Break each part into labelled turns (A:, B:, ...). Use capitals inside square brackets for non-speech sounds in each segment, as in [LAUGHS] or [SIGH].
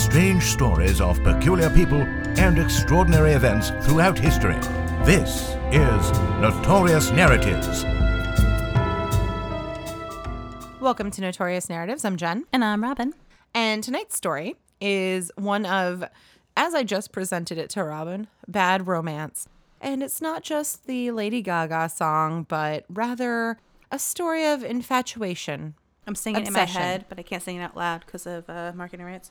A: strange stories of peculiar people and extraordinary events throughout history. This is Notorious Narratives.
B: Welcome to Notorious Narratives. I'm Jen.
C: And I'm Robin.
B: And tonight's story is one of, as I just presented it to Robin, bad romance. And it's not just the Lady Gaga song, but rather a story of infatuation.
C: I'm singing it in my head, but I can't sing it out loud because of uh, marketing rights.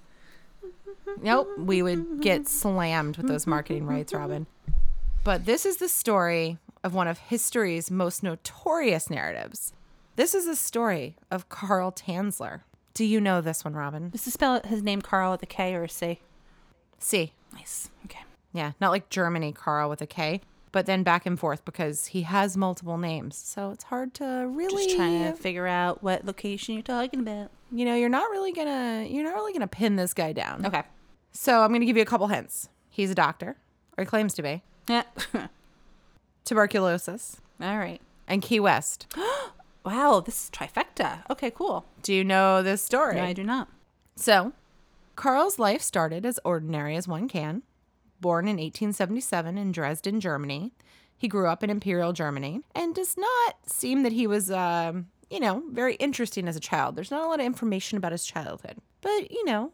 B: Nope, we would get slammed with those marketing rights, Robin. But this is the story of one of history's most notorious narratives. This is the story of Carl Tanzler. Do you know this one, Robin?
C: Does he spell his name Carl with a K or a C?
B: C.
C: Nice. Okay.
B: Yeah, not like Germany, Carl with a K, but then back and forth because he has multiple names. So it's hard to really
C: Just trying to figure out what location you're talking about.
B: you know, you're not really gonna you're not really gonna pin this guy down.
C: Okay.
B: So I'm gonna give you a couple hints. He's a doctor, or he claims to be.
C: Yeah. [LAUGHS]
B: Tuberculosis
C: All right.
B: and Key West. [GASPS]
C: Wow, this is trifecta. Okay, cool.
B: Do you know this story?
C: No, I do not.
B: So, Carl's life started as ordinary as one can. Born in 1877 in Dresden, Germany, he grew up in Imperial Germany and does not seem that he was, um, you know, very interesting as a child. There's not a lot of information about his childhood. But, you know,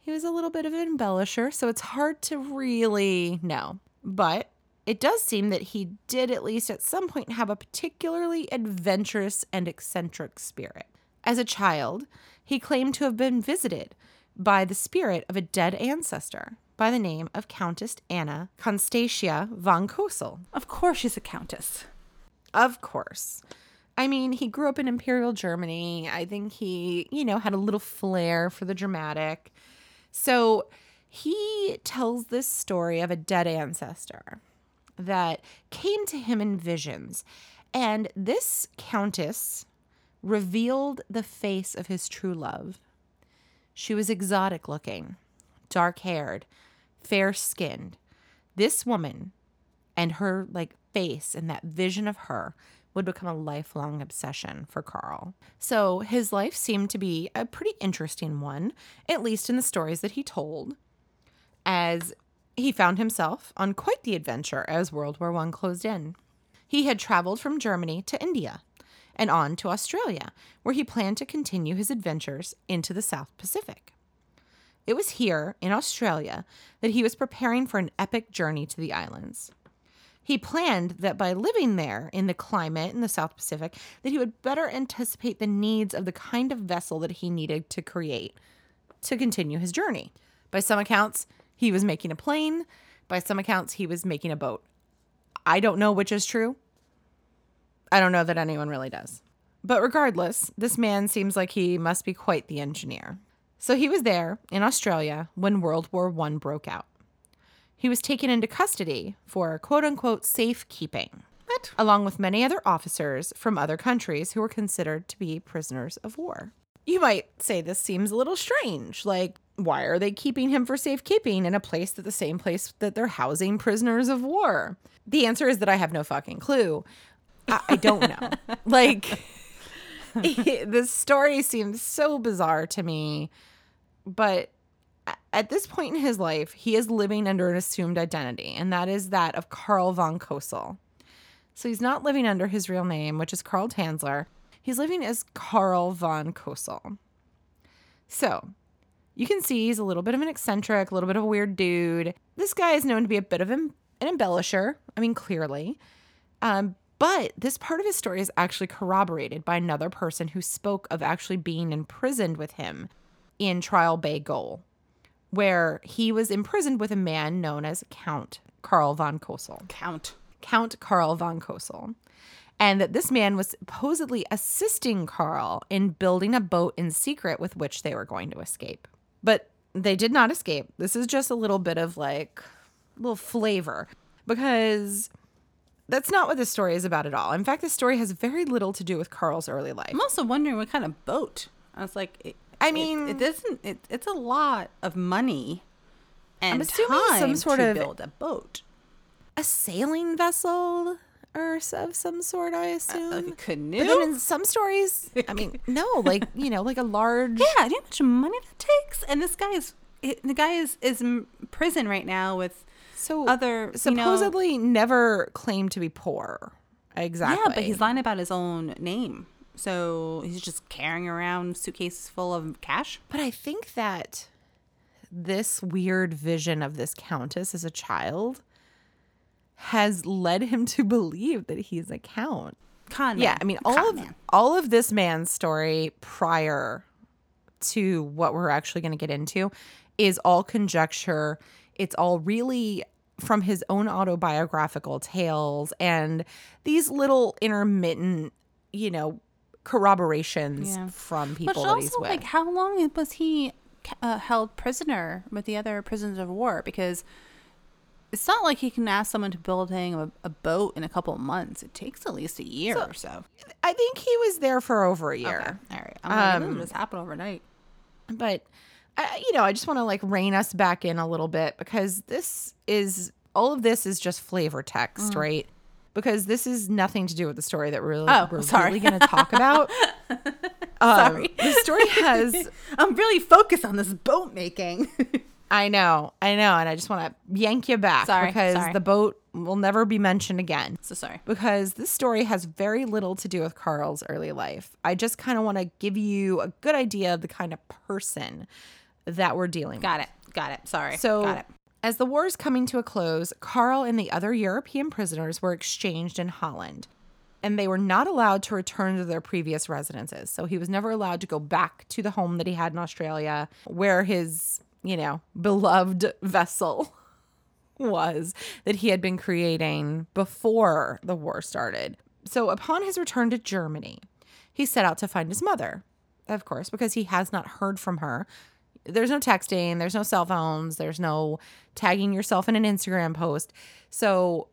B: he was a little bit of an embellisher, so it's hard to really know. But it does seem that he did, at least at some point, have a particularly adventurous and eccentric spirit. As a child, he claimed to have been visited by the spirit of a dead ancestor by the name of Countess Anna Constantia von Cosel.
C: Of course, she's a countess.
B: Of course. I mean, he grew up in Imperial Germany. I think he, you know, had a little flair for the dramatic. So he tells this story of a dead ancestor that came to him in visions. And this countess revealed the face of his true love. She was exotic looking, dark haired, fair skinned. This woman and her like face and that vision of her would become a lifelong obsession for Carl. So his life seemed to be a pretty interesting one, at least in the stories that he told, as he found himself on quite the adventure as World War I closed in. He had traveled from Germany to India and on to Australia, where he planned to continue his adventures into the South Pacific. It was here, in Australia, that he was preparing for an epic journey to the islands. He planned that by living there in the climate in the South Pacific, that he would better anticipate the needs of the kind of vessel that he needed to create to continue his journey. By some accounts, he was making a plane. By some accounts, he was making a boat. I don't know which is true. I don't know that anyone really does. But regardless, this man seems like he must be quite the engineer. So he was there in Australia when World War I broke out. He was taken into custody for quote unquote safekeeping,
C: What?
B: along with many other officers from other countries who were considered to be prisoners of war. You might say this seems a little strange. Like, why are they keeping him for safekeeping in a place that the same place that they're housing prisoners of war? The answer is that I have no fucking clue. I, I don't know. [LAUGHS] like, [LAUGHS] the story seems so bizarre to me, but at this point in his life, he is living under an assumed identity, and that is that of Karl von Cosel. So he's not living under his real name, which is Karl Tanzler. He's living as Karl von Cosel. So you can see he's a little bit of an eccentric, a little bit of a weird dude. This guy is known to be a bit of an embellisher. I mean, clearly. Um, but this part of his story is actually corroborated by another person who spoke of actually being imprisoned with him in Trial Bay Goal, where he was imprisoned with a man known as Count Karl von Cosel.
C: Count.
B: Count Karl von Cosel. And that this man was supposedly assisting Karl in building a boat in secret with which they were going to escape. But they did not escape. This is just a little bit of like a little flavor because that's not what this story is about at all. In fact, this story has very little to do with Carl's early life.
C: I'm also wondering what kind of boat. I was like, it,
B: I mean-
C: it, doesn't. It, it's a lot of money and I'm
B: assuming
C: time
B: some sort
C: to
B: of-
C: build a boat.
B: A sailing vessel or of some sort, I uh, uh, assume.
C: Like a canoe.
B: But then in some stories, I mean, [LAUGHS] no, like, you know, like a large
C: yeah, do you know how much money that takes? And this guy is the guy is is in prison right now with
B: So
C: other you know-
B: supposedly never claimed to be poor. Exactly.
C: Yeah, but he's lying about his own name. So he's just carrying around suitcases full of cash.
B: But I think that this weird vision of this countess as a child has led him to believe that he's a count.
C: Con
B: Yeah,
C: man.
B: I mean
C: Con
B: all of
C: man.
B: all of this man's story prior to what we're actually going to get into is all conjecture. It's all really from his own autobiographical tales and these little intermittent, you know, corroborations
C: Yeah.
B: from
C: But
B: people he's
C: also, like, how long was he uh, held prisoner with the other prisoners of war? Because it's not like he can ask someone to build him a, a boat in a couple of months. It takes at least a year
B: So-
C: or so.
B: I think he was there for over a year.
C: Okay. All right. I'm like,
B: Um,
C: doesn't just happen overnight.
B: but I, you know i just want to like rein us back in a little bit because this is all of this is just flavor text right because this is nothing to do with the story that we're really,
C: Oh,
B: we're
C: sorry.
B: really going to talk about [LAUGHS] um,
C: Sorry.
B: the story has [LAUGHS]
C: I'm really focused on this boat making. [LAUGHS]
B: i know i know and i just want to yank you back
C: Sorry,
B: because
C: sorry.
B: the boat will never be mentioned again
C: so sorry.
B: because this story has very little to do with Carl's early life. I just kind of want to give you a good idea of the kind of person that we're dealing with.
C: Got it. Got it. Sorry.
B: So,
C: got it.
B: as the war is coming to a close, Carl and the other European prisoners were exchanged in Holland, and they were not allowed to return to their previous residences. So, he was never allowed to go back to the home that he had in Australia, where his, you know, beloved vessel [LAUGHS] was that he had been creating before the war started. So, upon his return to Germany, he set out to find his mother, of course, because he has not heard from her. There's no texting, there's no cell phones, there's no tagging yourself in an Instagram post. So,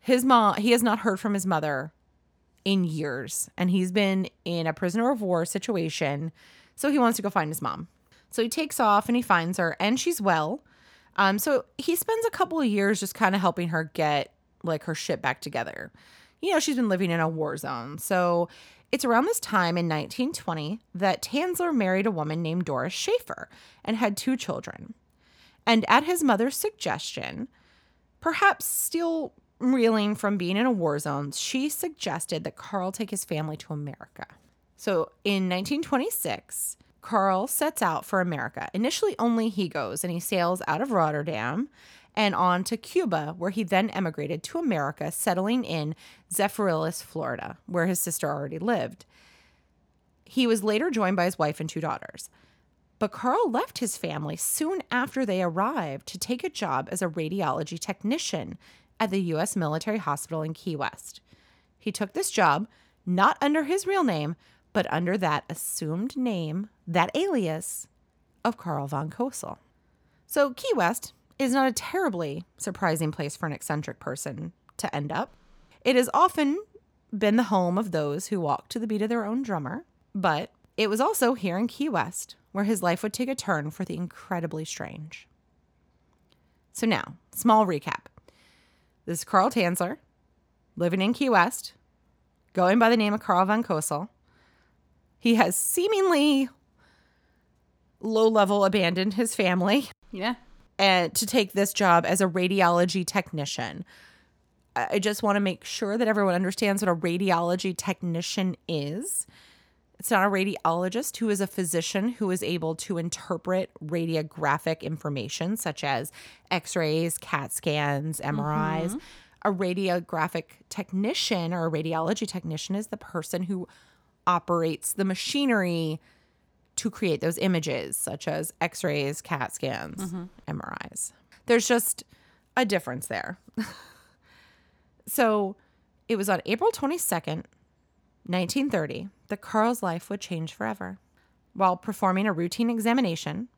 B: his mom, he has not heard from his mother in years, and he's been in a prisoner of war situation. So, he wants to go find his mom. So, he takes off and he finds her, and she's well. Um, so he spends a couple of years just kind of helping her get like her shit back together. You know, she's been living in a war zone. So it's around this time in 1920 that Tanzler married a woman named Doris Schaefer and had two children. And at his mother's suggestion, perhaps still reeling from being in a war zone, she suggested that Carl take his family to America. So in 1926, Carl sets out for America. Initially, only he goes and he sails out of Rotterdam and on to Cuba, where he then emigrated to America, settling in Zephyrhills, Florida, where his sister already lived. He was later joined by his wife and two daughters. But Carl left his family soon after they arrived to take a job as a radiology technician at the U.S. military hospital in Key West. He took this job not under his real name, but under that assumed name, that alias of Carl von Cosel. So, Key West is not a terribly surprising place for an eccentric person to end up. It has often been the home of those who walk to the beat of their own drummer, but it was also here in Key West where his life would take a turn for the incredibly strange. So, now, small recap. This is Carl Tanzler, living in Key West, going by the name of Carl von Cosel. He has seemingly low level abandoned his family
C: Yeah.
B: And to take this job as a radiology technician. I just want to make sure that everyone understands what a radiology technician is. It's not a radiologist who is a physician who is able to interpret radiographic information such as x rays, CAT scans, MRIs. Mm-hmm. A radiographic technician or a radiology technician is the person who operates the machinery to create those images, such as x rays, CAT scans, mm-hmm. MRIs. There's just a difference there. [LAUGHS] so it was on April 22nd, 1930, that Carl's life would change forever. While performing a routine examination,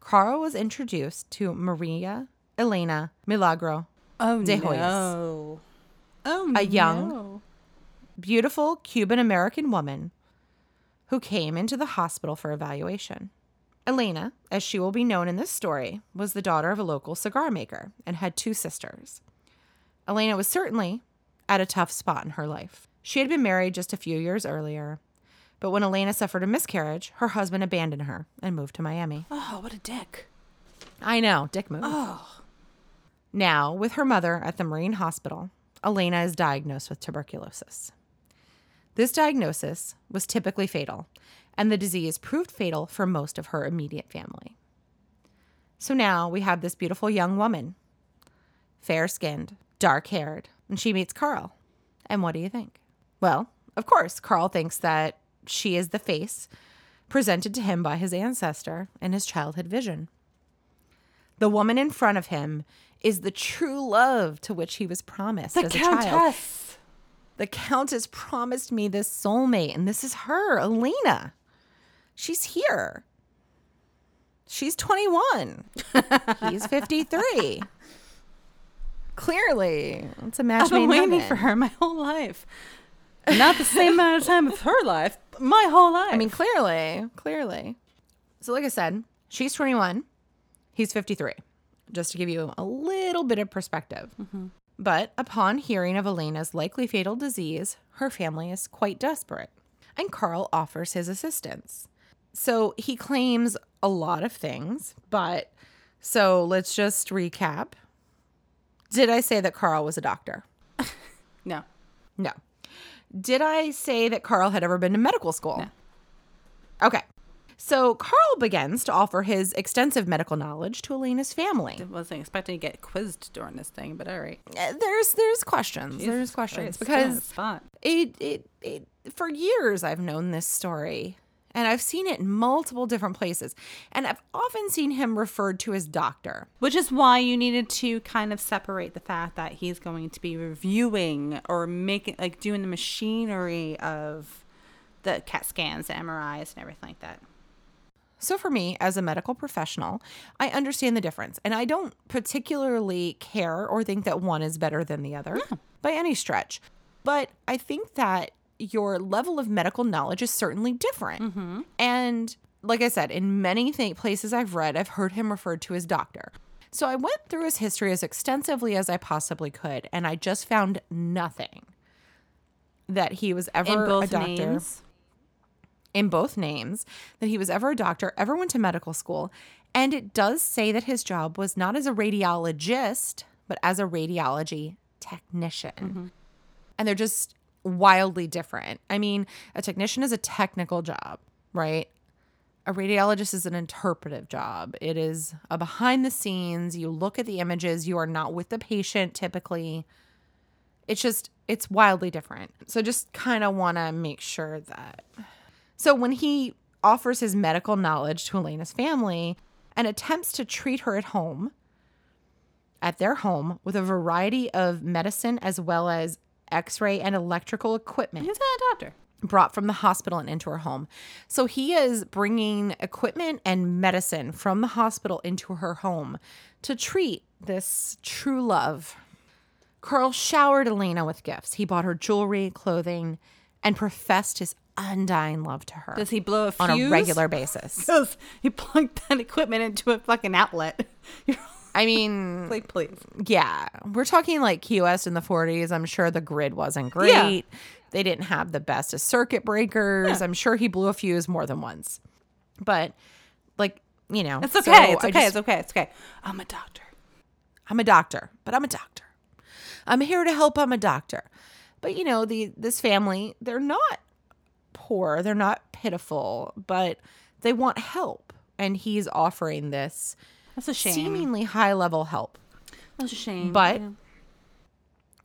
B: Carl was introduced to Maria Elena Milagro,
C: Oh
B: De Hoyos.
C: no. Oh
B: A young-
C: no.
B: beautiful Cuban American woman who came into the hospital for evaluation. Elena, as she will be known in this story, was the daughter of a local cigar maker and had two sisters. Elena was certainly at a tough spot in her life. She had been married just a few years earlier, but when Elena suffered a miscarriage, her husband abandoned her and moved to Miami.
C: Oh, what a dick.
B: I know, dick move. Oh. Now, with her mother at the Marine Hospital, Elena is diagnosed with tuberculosis. This diagnosis was typically fatal, and the disease proved fatal for most of her immediate family. So now we have this beautiful young woman, fair skinned, dark haired, and she meets Carl. And what do you think? Well, of course, Carl thinks that she is the face presented to him by his ancestor in his childhood vision. The woman in front of him is the true love to which he was promised as a child. The Countess promised me this soulmate, and this is her, Elena. She's here. She's 21. [LAUGHS] He's 53. Clearly, it's a match
C: I've been
B: made
C: waiting
B: heaven.
C: for her my whole life. Not the same amount of time of her life, but my whole life.
B: I mean, clearly, clearly. So, like I said, she's 21, he's 53, just to give you a little bit of perspective. Mm-hmm. But upon hearing of Elena's likely fatal disease, her family is quite desperate, and Carl offers his assistance. So, he claims a lot of things, but so let's just recap. Did I say that Carl was a doctor? [LAUGHS]
C: no.
B: No. Did I say that Carl had ever been to medical school? Okay. So Carl begins to offer his extensive medical knowledge to Elena's family.
C: I wasn't expecting to get quizzed during this thing, but all right.
B: Uh, There's there's questions. there's questions
C: Christ, put on the
B: because
C: spot.
B: it, it it for years I've known this story and I've seen it in multiple different places and I've often seen him referred to as doctor.
C: Which is why you needed to kind of separate the fact that he's going to be reviewing or making, like, doing the machinery of the CAT scans, the MRIs, and everything like that.
B: So, for me, as a medical professional, I understand the difference and I don't particularly care or think that one is better than the other by any stretch. But I think that your level of medical knowledge is certainly different. Mm-hmm. And like I said, in many th- places I've read, I've heard him referred to as doctor. So I went through his history as extensively as I possibly could, and I just found nothing that he was ever a doctor
C: names.
B: In both names that he was ever a doctor, ever went to medical school. And it does say that his job was not as a radiologist, but as a radiology technician. Mm-hmm. And they're just wildly different. I mean, a technician is a technical job, right? A radiologist is an interpretive job. It is a behind the scenes. You look at the images, you are not with the patient typically. It's just, it's wildly different. So just kind of want to make sure that so when he offers his medical knowledge to Elena's family and attempts to treat her at home, at their home with a variety of medicine as well as x-ray and electrical equipment
C: He's not a doctor.
B: brought from the hospital and into her home. So he is bringing equipment and medicine from the hospital into her home to treat this true love. Carl showered Elena with gifts. He bought her jewelry, clothing, and professed his undying love to her
C: Does he blow a fuse?
B: on a regular basis. [LAUGHS]
C: Does he plugged that equipment into a fucking outlet? [LAUGHS]
B: I mean,
C: like, please.
B: yeah, we're talking like Key West in the 40s. I'm sure the grid wasn't great.
C: Yeah.
B: They didn't have the best of circuit breakers. I'm sure he blew a fuse more than once. But, like, you know,
C: It's
B: so
C: okay. it's okay.
B: just-
C: it's okay. It's okay. I'm a doctor.
B: I'm a doctor, but I'm a doctor. I'm here to help. I'm a doctor. But you know, the this family, they're not poor, they're not pitiful, but they want help. And he's offering this
C: That's a shame.
B: seemingly high level help.
C: That's a shame.
B: But-
C: Yeah.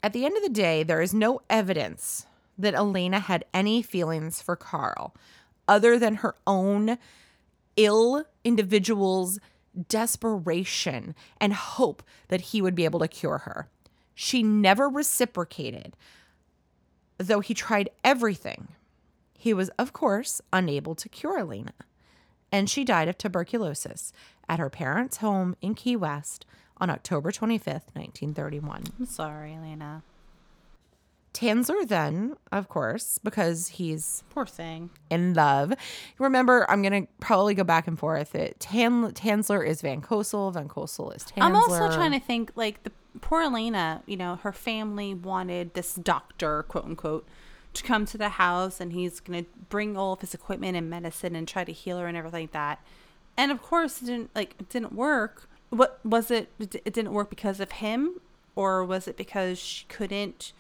B: At the end of the day, there is no evidence that Elena had any feelings for Carl other than her own ill individual's desperation and hope that he would be able to cure her. She never reciprocated, though he tried everything. He was, of course, unable to cure Elena, and she died of tuberculosis at her parents' home in Key West on October 25th, 1931.
C: I'm sorry, Elena.
B: Tanzler then, of course, because he's
C: Poor thing.
B: in love. Remember, I'm gonna probably go back and forth. It Tan Tanzler is Van Cosel. Van Cosel is Tanzler.
C: I'm also trying to think like the poor Elena, you know, her family wanted this doctor, quote unquote, to come to the house and he's going to bring all of his equipment and medicine and try to heal her and everything like that. And of course, it didn't like it didn't work. what was it? It didn't work because of him, or was it because she couldn't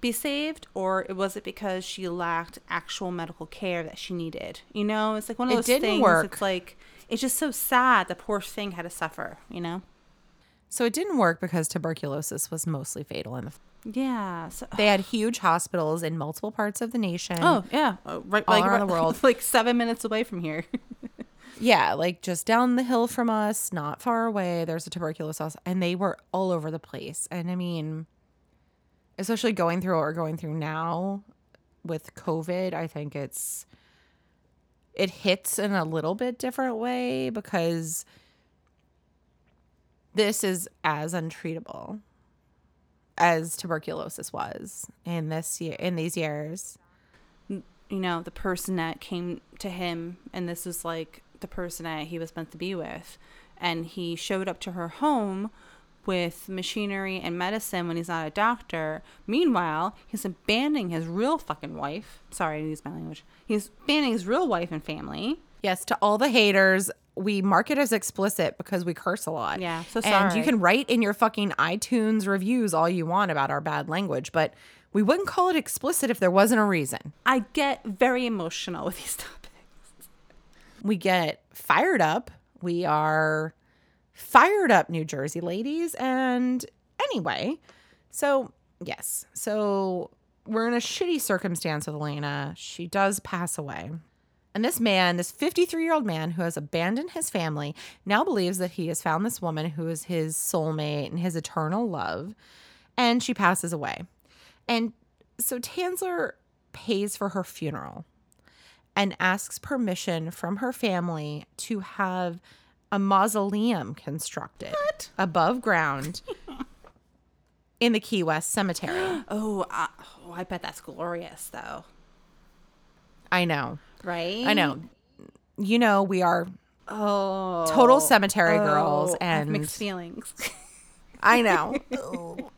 C: be saved, or was it because she lacked actual medical care that she needed? You know, it's like one of
B: It
C: those
B: didn't
C: things.
B: work.
C: It's like it's just so sad. The poor thing had to suffer. You know.
B: So it didn't work because tuberculosis was mostly fatal in the
C: Yeah. So,
B: They had huge hospitals in multiple parts of the nation.
C: oh yeah, Oh, right,
B: all
C: like
B: around
C: right-
B: the world. [LAUGHS]
C: like seven minutes away from here. [LAUGHS]
B: Yeah, like just down the hill from us, not far away, there's a tuberculosis hospital, and they were all over the place. And I mean, especially going through what we're going through now with COVID, I think it's it hits in a little bit different way because this is as untreatable as tuberculosis was in this year in these years.
C: you know, the person that came to him, and this was like the person that he was meant to be with. And he showed up to her home with machinery and medicine when he's not a doctor. Meanwhile, he's abandoning his real fucking wife. Sorry to use my language. He's abandoning his real wife and family.
B: Yes, to all the haters, we mark it as explicit because we curse a lot.
C: Yeah, so sorry.
B: And you can write in your fucking iTunes reviews all you want about our bad language, but we wouldn't call it explicit if there wasn't a reason.
C: I get very emotional with these [LAUGHS] topics.
B: We get fired up. We are fired up, New Jersey ladies. And anyway, so yes, so we're in a shitty circumstance with Elena. She does pass away. And this man, this 53 year old man who has abandoned his family, now believes that he has found this woman who is his soulmate and his eternal love. And she passes away. And so Tanzler pays for her funeral and asks permission from her family to have a mausoleum constructed above ground [LAUGHS] in the Key West Cemetery. [GASPS]
C: Oh, I, oh, I bet that's glorious, though.
B: I know.
C: Right?
B: I know. You know, we are
C: Oh,
B: total cemetery girls
C: oh, have
B: and
C: mixed feelings. [LAUGHS]
B: I know. [LAUGHS]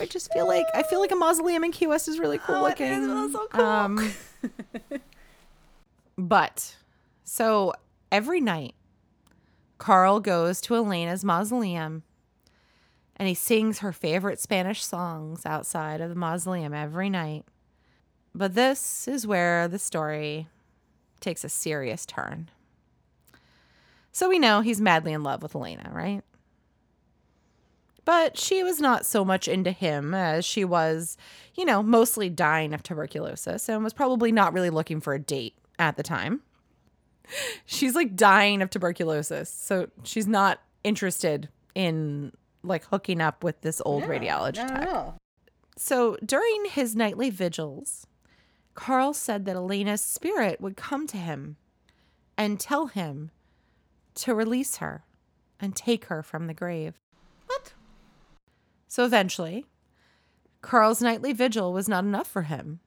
B: I just feel like I feel like a mausoleum in Key West is really cool
C: Oh,
B: looking.
C: is. It's so cool.
B: Um, [LAUGHS] but so every night, Carl goes to Elena's mausoleum and he sings her favorite Spanish songs outside of the mausoleum every night. But this is where the story takes a serious turn. So we know he's madly in love with Elena, right? But she was not so much into him as she was, you know, mostly dying of tuberculosis and was probably not really looking for a date at the time. [LAUGHS] She's like dying of tuberculosis, so she's not interested in like hooking up with this old radiology tech. So during his nightly vigils, Carl said that Elena's spirit would come to him and tell him to release her and take her from the grave.
C: What?
B: So eventually, Carl's nightly vigil was not enough for him.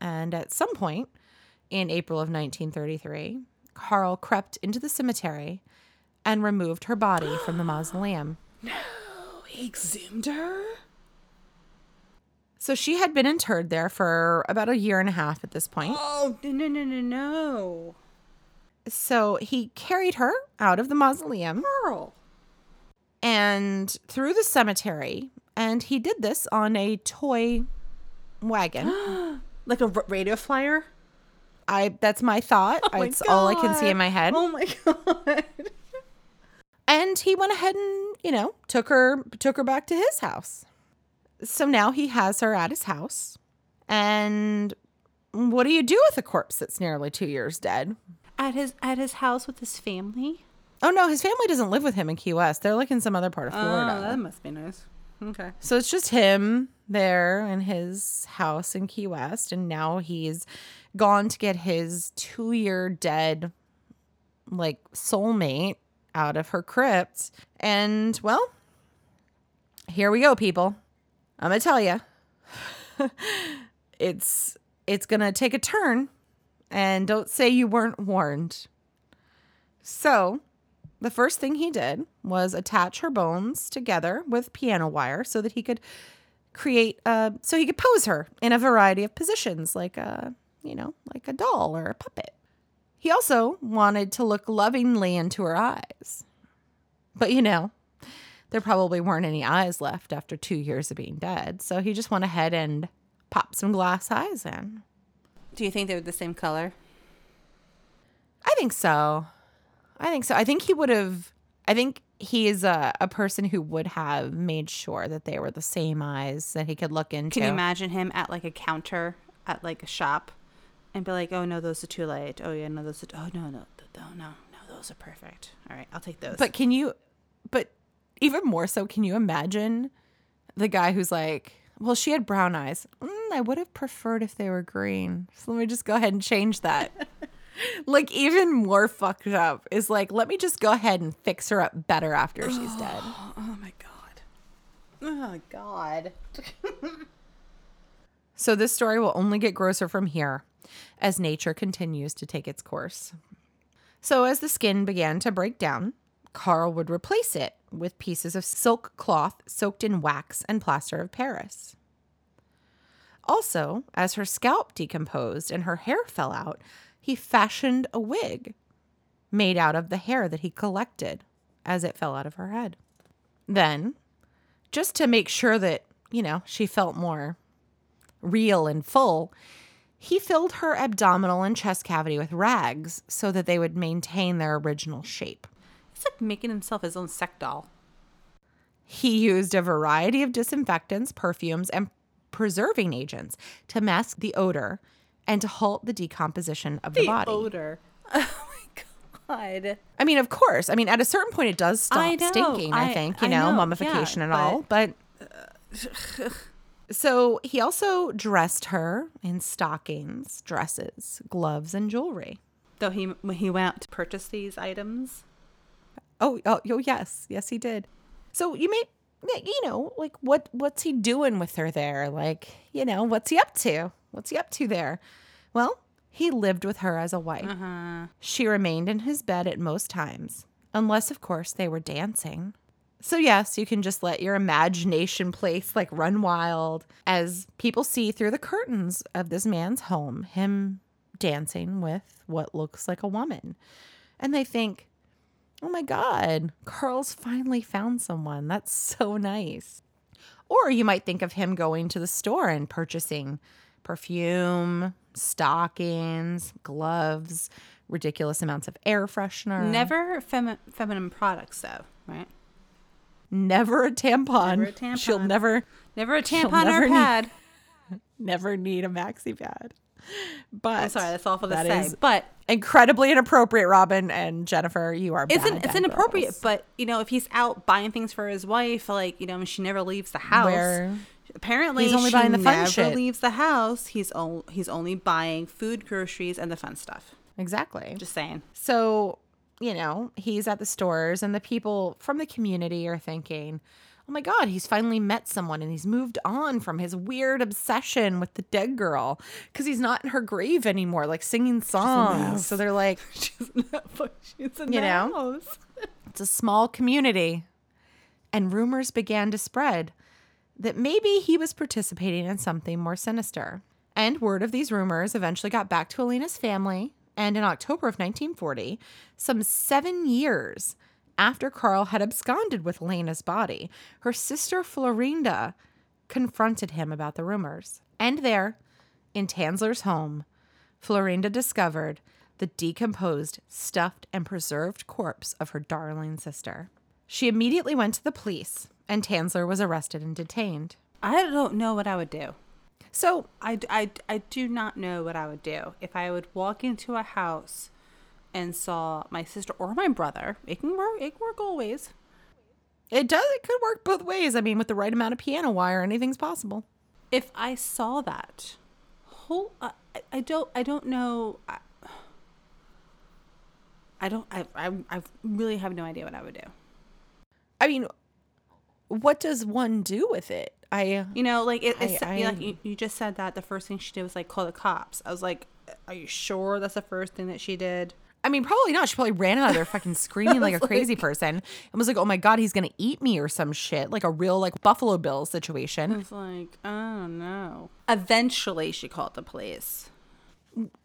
B: And at some point in April of 1933, Carl crept into the cemetery and removed her body from the mausoleum. [GASPS]
C: No, he exhumed her?
B: So she had been interred there for about a year and a half at this point.
C: Oh, no, no, no, no.
B: So he carried her out of the mausoleum
C: Girl.
B: and through the cemetery. And he did this on a toy wagon. [GASPS]
C: Like a r- radio flyer?
B: I that's my thought.
C: Oh my
B: it's all I can see in my head.
C: Oh my god. [LAUGHS]
B: And he went ahead and, you know, took her took her back to his house. So now he has her at his house. And what do you do with a corpse that's nearly 2 years dead?
C: At his at his house with his family?
B: Oh no, his family doesn't live with him in Key West. They're like in some other part of oh, Florida.
C: Oh, that must be nice. Okay.
B: So it's just him there in his house in Key West. And now he's gone to get his two year dead, like, soulmate out of her crypt. And, well, here we go, people. I'm to tell you. [LAUGHS] it's it's to take a turn and don't say you weren't warned. So, the first thing he did was attach her bones together with piano wire so that he could create uh so he could pose her in a variety of positions like a you know like a doll or a puppet he also wanted to look lovingly into her eyes But you know, there probably weren't any eyes left after two years of being dead. So he just went ahead and popped some glass eyes in.
C: Do you think they were the same color?
B: I think so. I think so. I think he would have. I think he is a, a person who would have made sure that they were the same eyes that he could look into.
C: Can you imagine him at like a counter at like a shop and be like, "Oh no, those are too light. Oh yeah, no, those are. Oh no, no, no, oh, no, no, those are perfect. All right, I'll take those."
B: But can you? But even more so, can you imagine the guy who's like, "Well, she had brown eyes. Mm, I would have preferred if they were green. So let me just go ahead and change that." [LAUGHS] like even more fucked up is like, let me just go ahead and fix her up better after she's dead.
C: oh my god. Oh god. [LAUGHS]
B: So this story will only get grosser from here as nature continues to take its course. So as the skin began to break down, Carl would replace it with pieces of silk cloth soaked in wax and plaster of Paris. Also, as her scalp decomposed and her hair fell out, he fashioned a wig made out of the hair that he collected as it fell out of her head. Then, just to make sure that, you know, she felt more real and full, he filled her abdominal and chest cavity with rags so that they would maintain their original shape.
C: Like making himself his own sex doll.
B: He used a variety of disinfectants, perfumes, and preserving agents to mask the odor and to halt the decomposition of the,
C: The
B: body.
C: odor. [LAUGHS] Oh my god.
B: I mean, of course. I mean, at a certain point, it does stop
C: I know.
B: stinking. I,
C: I-
B: think you
C: I
B: know,
C: know.
B: mummification
C: Yeah,
B: and all. But [SIGHS] so he also dressed her in stockings, dresses, gloves, and jewelry.
C: Though he when he went out to purchase these items.
B: Oh, oh, oh, yes, yes, he did. So you may, you know, like what what's he doing with her there? Like, you know, what's he up to? What's he up to there? Well, he lived with her as a wife.
C: Uh-huh.
B: She remained in his bed at most times, unless, of course, they were dancing. So, yes, you can just let your imagination place like run wild as people see through the curtains of this man's home him dancing with what looks like a woman. And they think, oh my God, Carl's finally found someone. That's so nice. Or you might think of him going to the store and purchasing perfume, stockings, gloves, ridiculous amounts of air freshener.
C: Never femi- feminine products though, right?
B: never a tampon.
C: Never a tampon.
B: She'll never
C: Never a tampon or a
B: need-
C: pad. [LAUGHS]
B: never need a maxi pad. [LAUGHS] But
C: I'm sorry, that's awful to
B: that
C: say. But
B: incredibly inappropriate, Robin and Jennifer. You are
C: it's an, it's inappropriate.
B: girls.
C: But you know, if he's out buying things for his wife, like you know, she never leaves the house.
B: Where
C: apparently,
B: he's only
C: she
B: buying the fun
C: never
B: shit.
C: leaves the house. He's o- he's only buying food, groceries, and the fun stuff.
B: exactly.
C: Just saying.
B: So, you know, he's at the stores, and the people from the community are thinking, oh my God, he's finally met someone and he's moved on from his weird obsession with the dead girl because he's not in her grave anymore, like singing songs. So they're like, [LAUGHS]
C: She's not. She's in
B: You know?
C: house.
B: it's a small community. And rumors began to spread that maybe he was participating in something more sinister. And word of these rumors eventually got back to Alina's family. And in October of 1940, some seven years after Carl had absconded with Lena's body, her sister Florinda confronted him about the rumors. And there, in Tanzler's home, Florinda discovered the decomposed, stuffed, and preserved corpse of her darling sister. She immediately went to the police, and Tanzler was arrested and detained.
C: I don't know what I would do.
B: So,
C: I, I, I do not know what I would do if I would walk into a house and saw my sister or my brother. It can work. It can work always.
B: it does, it could work both ways. I mean, with the right amount of piano wire, anything's possible.
C: If I saw that, whole I, I- I don't I don't know. I, I don't. I, I I really have no idea what I would do.
B: I mean, what does one do with it? I,
C: You know, like it, it's
B: I-
C: like you, you just said that the first thing she did was like call the cops. I was like, are you sure that's the first thing that she did?
B: I mean, probably not. She probably ran out of there fucking [LAUGHS] screaming like a crazy person and was like, oh my God, he's going to eat me or some shit. Like a real, like, Buffalo Bill situation.
C: I
B: situation.
C: like, oh no. Eventually, she called the police.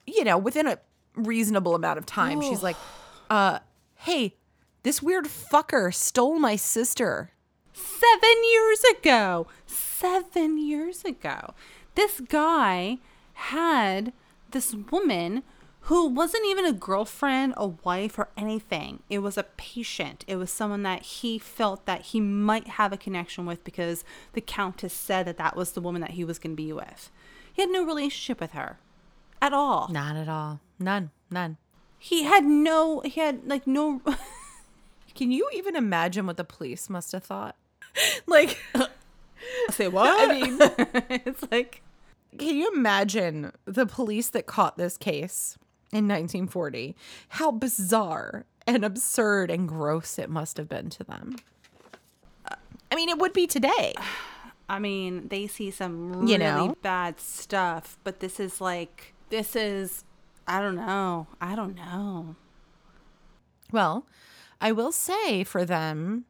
B: you know, within a reasonable amount of time, she's like, [SIGHS] uh, hey, This weird fucker stole my sister.
C: seven years ago. Seven years ago. This guy had this woman who wasn't even a girlfriend, a wife, or anything. It was a patient. It was someone that he felt that he might have a connection with because the countess said that that was the woman that he was going to be with. He had no relationship with her at all.
B: Not at all. None. None.
C: He had no, he had like no. [LAUGHS]
B: Can you even imagine what the police must have thought? [LAUGHS] like, [LAUGHS]
C: Say what? I mean, it's like.
B: can you imagine the police that caught this case in 1940? How bizarre and absurd and gross it must have been to them. I mean, it would be today. [SIGHS]
C: I mean, they see some really
B: You know?
C: bad stuff, but this is like this is I don't know. I don't know.
B: Well, I will say for them,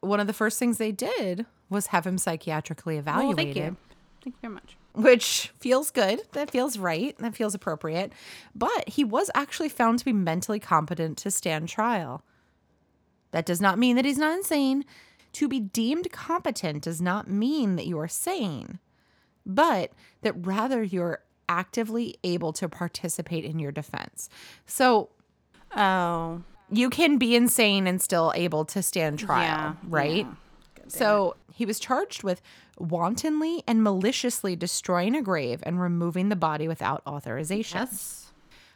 B: one of the first things they did was have him psychiatrically
C: Well,
B: evaluated.
C: thank you. Thank you very much.
B: Which feels good. That feels right. That feels appropriate. But he was actually found to be mentally competent to stand trial. That does not mean that he's not insane. To be deemed competent does not mean that you are sane, but that rather you're actively able to participate in your defense. So
C: Oh,
B: you can be insane and still able to stand trial,
C: Yeah,
B: right?
C: yeah.
B: So he was charged with wantonly and maliciously destroying a grave and removing the body without authorization.
C: yes.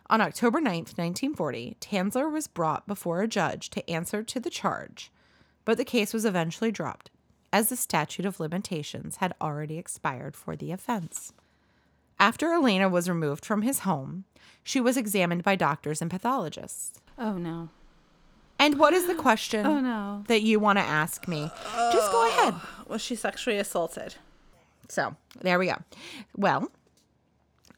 B: On October 9th, 1940, Tanzler was brought before a judge to answer to the charge, but the case was eventually dropped as the statute of limitations had already expired for the offense. After Elena was removed from his home, she was examined by doctors and pathologists.
C: Oh no.
B: And what is the question
C: Oh no.
B: that you want to ask me? Just go ahead.
C: Uh, Was she sexually assaulted?
B: So there we go. Well,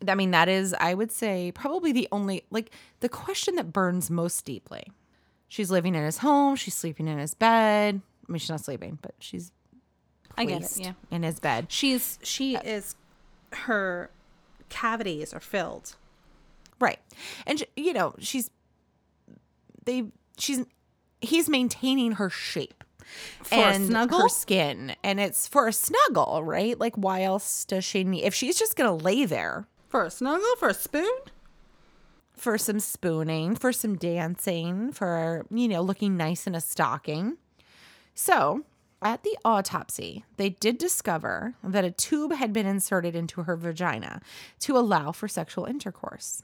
B: I mean, that is, I would say, probably the only, like, the question that burns most deeply. She's living in his home. She's sleeping in his bed. I mean, she's not sleeping, but she's
C: I it. Yeah.
B: in his bed.
C: She's she uh, is her cavities are filled.
B: Right. And, you know, she's, they, she's, he's maintaining her shape.
C: For a
B: and
C: snuggle?
B: her skin. And it's for a snuggle, right? Like, why else does she need, if she's just going to lay there,
C: For a snuggle? For a spoon?
B: for some spooning, for some dancing, for, you know, looking nice in a stocking. So, at the autopsy, they did discover that a tube had been inserted into her vagina to allow for sexual intercourse.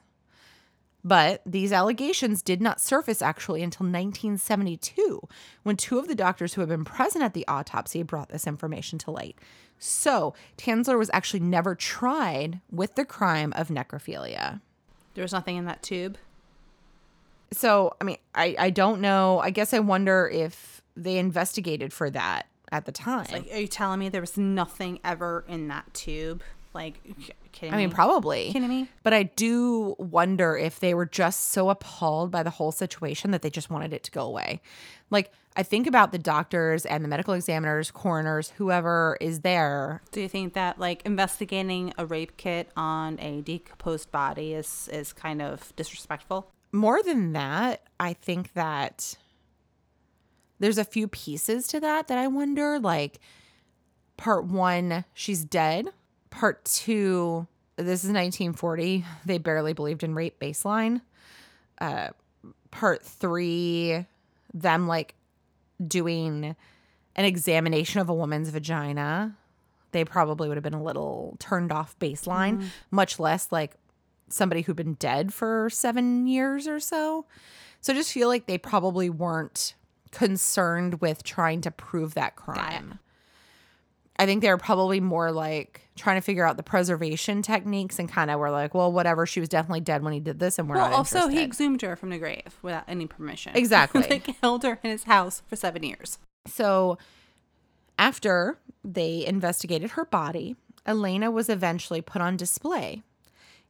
B: But these allegations did not surface actually until 1972, when two of the doctors who had been present at the autopsy brought this information to light. So, Tanzler was actually never tried with the crime of necrophilia.
C: There was nothing in that tube.
B: So, I mean, I, I don't know. I guess I wonder if they investigated for that at the time.
C: Like, are you telling me there was nothing ever in that tube? Like, kidding
B: I mean,
C: me?
B: probably.
C: Kidding me?
B: But I do wonder if they were just so appalled by the whole situation that they just wanted it to go away. Like, I think about the doctors and the medical examiners, coroners, whoever is there.
C: Do you think that like investigating a rape kit on a decomposed body is is kind of disrespectful?
B: More than that, I think that there's a few pieces to that that I wonder. Like, part one, she's dead. Part two, this is 1940. They barely believed in rape baseline. Uh, part three, them like doing an examination of a woman's vagina. They probably would have been a little turned off baseline, much less like somebody who'd been dead for seven years or so. So I just feel like they probably weren't concerned with trying to prove that crime. I think they were probably more like trying to figure out the preservation techniques and kind of were like, well, whatever. She was definitely dead when he did this, and we're
C: Well,
B: not
C: also he exhumed her from the grave without any permission. [LAUGHS]
B: Exactly.
C: like held her in his house for seven years.
B: So after they investigated her body, Elena was eventually put on display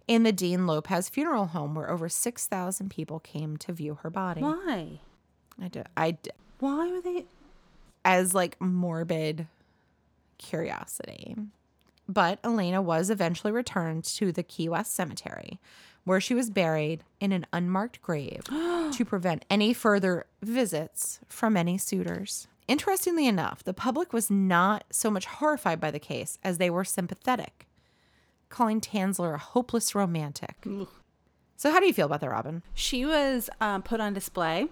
B: in the Dean Lopez funeral home where over 6,000 people came to view her body.
C: Why?
B: I d- I d-
C: Why were they?
B: as like morbid curiosity. But Elena was eventually returned to the Key West Cemetery, where she was buried in an unmarked grave [GASPS] to prevent any further visits from any suitors. Interestingly enough, the public was not so much horrified by the case as they were sympathetic, calling Tanzler a hopeless romantic. So, how do you feel about that, Robin?
C: She was um, put on display,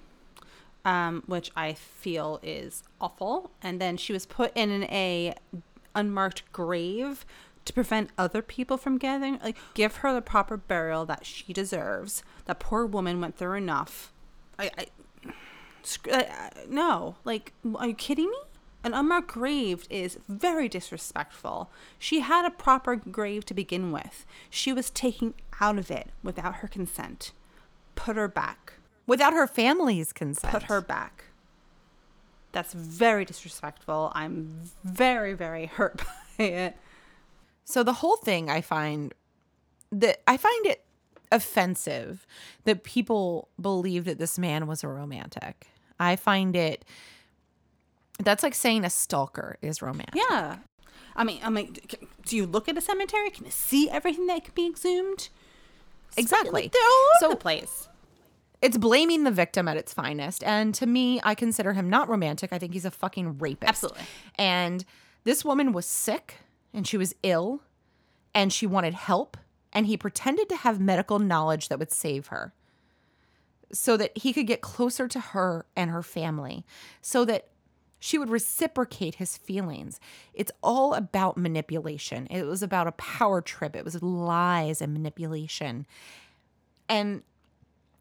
C: um, which I feel is awful, and then she was put in a unmarked grave to prevent other people from gathering. Like, give her the proper burial that she deserves. That poor woman went through enough. I, I, I no, like, are you kidding me? An unmarked grave is very disrespectful. She had a proper grave to begin with. She was taken out of it without her consent. Put her back.
B: Without her family's consent.
C: Put her back. That's very disrespectful. I'm very, very hurt [LAUGHS] by it.
B: So the whole thing I find that I find it offensive that people believe that this man was a romantic. I find it that's like saying a stalker is romantic.
C: Yeah. I mean, I mean, do you look at a cemetery? Can you see everything that can be exhumed?
B: Exactly.
C: Like, they're all over
B: So-
C: the place.
B: It's blaming the victim at its finest. And to me, I consider him not romantic. I think he's a fucking rapist.
C: Absolutely.
B: And this woman was sick and she was ill and she wanted help. And he pretended to have medical knowledge that would save her so that he could get closer to her and her family, so that she would reciprocate his feelings. It's all about manipulation. It was about a power trip, it was lies and manipulation. And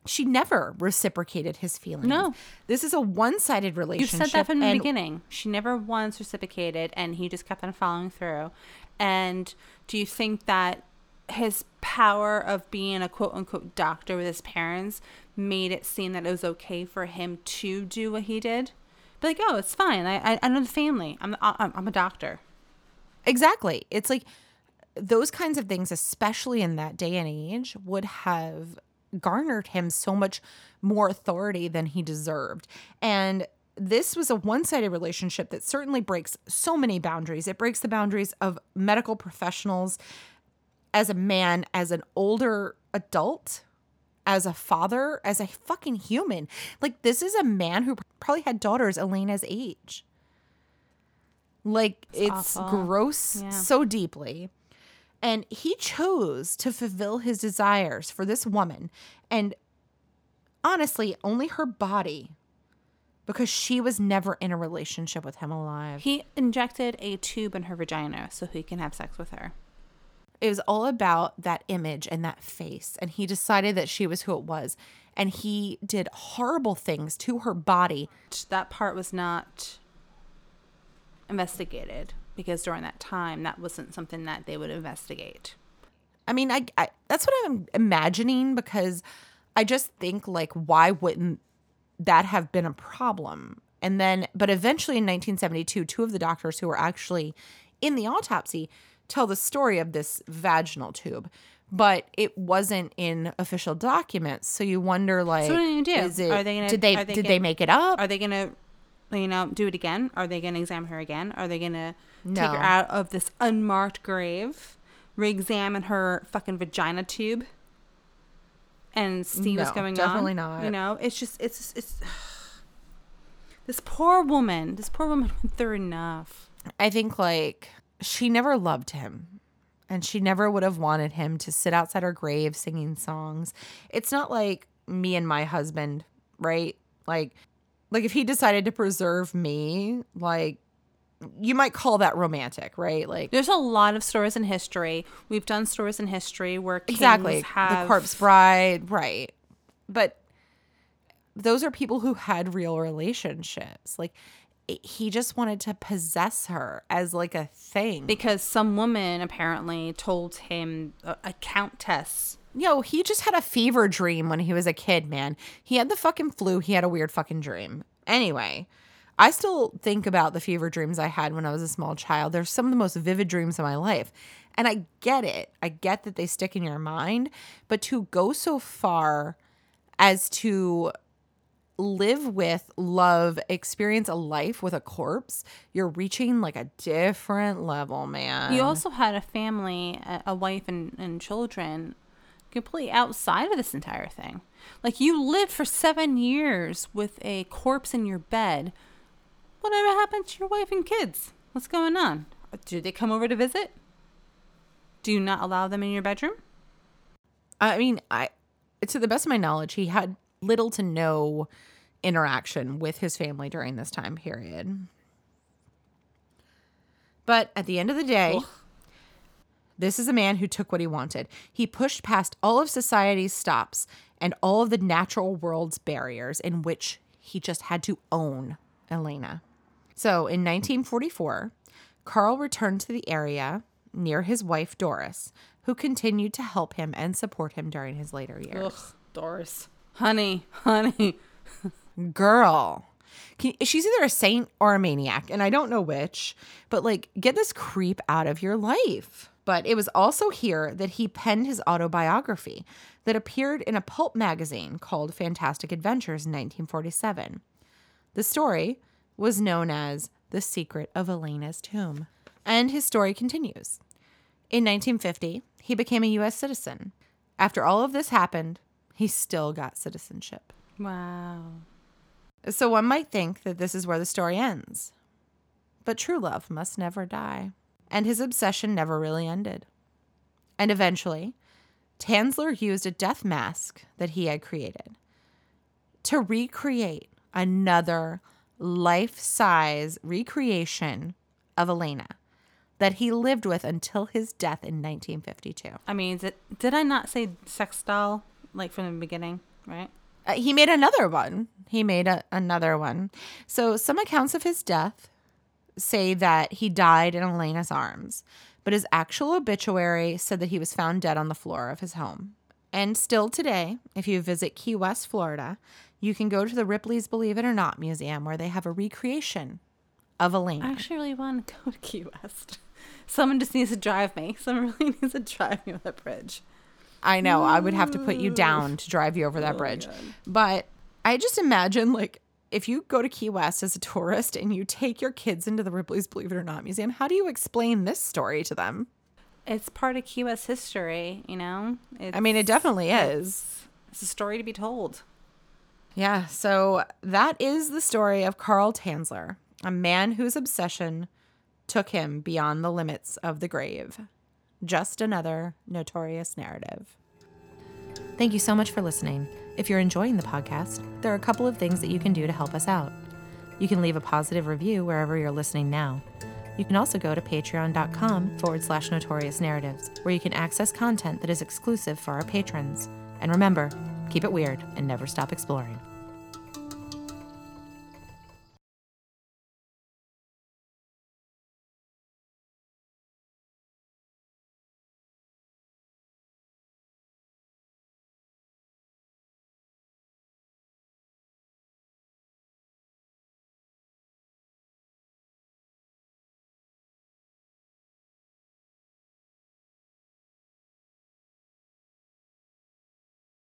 B: she never reciprocated his feelings.
C: No.
B: This is a one sided relationship.
C: You said that from the beginning. She never once reciprocated, and he just kept on following through. And do you think that his power of being a quote unquote doctor with his parents made it seem that it was okay for him to do what he did? Be like, oh, it's fine. I I, I know the family. I'm I'm, I'm a doctor.
B: Exactly. It's like those kinds of things, especially in that day and age, would have garnered him so much more authority than he deserved. And this was a one sided relationship that certainly breaks so many boundaries. It breaks the boundaries of medical professionals as a man, as an older adult, as a father, as a fucking human. Like, this is a man who probably had daughters Elena's age. Like, it's,
C: awful.
B: gross
C: Yeah.
B: so deeply. And he chose to fulfill his desires for this woman. And honestly, only her body, because she was never in a relationship with him alive.
C: He injected a tube in her vagina so he can have sex with her.
B: it was all about that image and that face. And he decided that she was who it was. And he did horrible things to her body.
C: That part was not investigated because during that time that wasn't something that they would investigate.
B: I mean, I, I that's what I'm imagining because I just think like why wouldn't that have been a problem? And then but eventually in 1972 two of the doctors who were actually in the autopsy tell the story of this vaginal tube. But it wasn't in official documents, so you wonder like,
C: what are they gonna do?
B: Is it,
C: Are they gonna-
B: did they
C: they
B: did
C: gonna-
B: they make it up?
C: Are they gonna, you know, do it again? Are they gonna examine her again? Are they gonna take her out of this unmarked grave, re-examine her fucking vagina tube, and see what's
B: No,
C: going on?
B: definitely not.
C: You know, it's just it's it's. [SIGHS] This poor woman. This poor woman [LAUGHS] went through enough.
B: I think like she never loved him and she never would have wanted him to sit outside her grave singing songs. It's not like me and my husband, right? Like like if he decided to preserve me, like you might call that romantic, right? Like
C: There's a lot of stories in history. We've done stories in history where
B: exactly
C: have
B: the corpse bride, right? But those are people who had real relationships. Like he just wanted to possess her as like a thing.
C: because some woman apparently told him a, a countess
B: Yo, he just had a fever dream when he was a kid, man. He had the fucking flu. He had a weird fucking dream. Anyway, I still think about the fever dreams I had when I was a small child. They're some of the most vivid dreams of my life. And I get it. I get that they stick in your mind. But to go so far as to live with, love, experience a life with a corpse, you're reaching like a different level, man.
C: You also had a family, a, wife and, and children completely outside of this entire thing. Like you lived for seven years with a corpse in your bed. Whatever happened to your wife and kids? What's going on? Do they come over to visit? Do you not allow them in your bedroom?
B: I mean, I to the best of my knowledge, he had little to no interaction with his family during this time period. But at the end of the day,
C: Ugh.
B: this is a man who took what he wanted. He pushed past all of society's stops and all of the natural world's barriers in which he just had to own Elena. So in 1944, Carl returned to the area near his wife Doris, who continued to help him and support him during his later years.
C: Ugh, Doris. Honey, honey. [LAUGHS]
B: girl. Can, she's either a saint or a maniac, and I don't know which, but like, get this creep out of your life. But it was also here that he penned his autobiography that appeared in a pulp magazine called Fantastic Adventures in 1947. The story was known as The Secret of Elena's Tomb. And his story continues. In 1950, he became a U.S. citizen. After all of this happened, he still got citizenship.
C: Wow.
B: So one might think that this is where the story ends. But true love must never die. And his obsession never really ended. And eventually, Tanzler used a death mask that he had created to recreate another life size recreation of Elena that he lived with until his death in 1952.
C: I mean, did, did I not say sex doll like from the beginning, right?
B: Uh, he made another one. He made a, another one. So, some accounts of his death say that he died in Elena's arms, but his actual obituary said that he was found dead on the floor of his home. And still today, if you visit Key West, Florida, you can go to the Ripley's Believe It or Not Museum where they have a recreation of Elena.
C: I actually really want to [LAUGHS] go to Key West. Someone just needs to drive me. [LAUGHS] Someone really needs to drive me on that bridge.
B: I know I would have to put you down to drive you over that oh, bridge. But I just imagine like if you go to Key West as a tourist and you take your kids into the Ripley's Believe It or Not Museum, how do you explain this story to them?
C: It's part of Key West history, you know? It's,
B: I mean, it definitely is.
C: It's a story to be told.
B: Yeah, so that is the story of Carl Tanzler, a man whose obsession took him beyond the limits of the grave. Just another notorious narrative. Thank you so much for listening. If you're enjoying the podcast, there are a couple of things that you can do to help us out. You can leave a positive review wherever you're listening now. You can also go to patreon.com forward slash notorious narratives, where you can access content that is exclusive for our patrons. And remember, keep it weird and never stop exploring.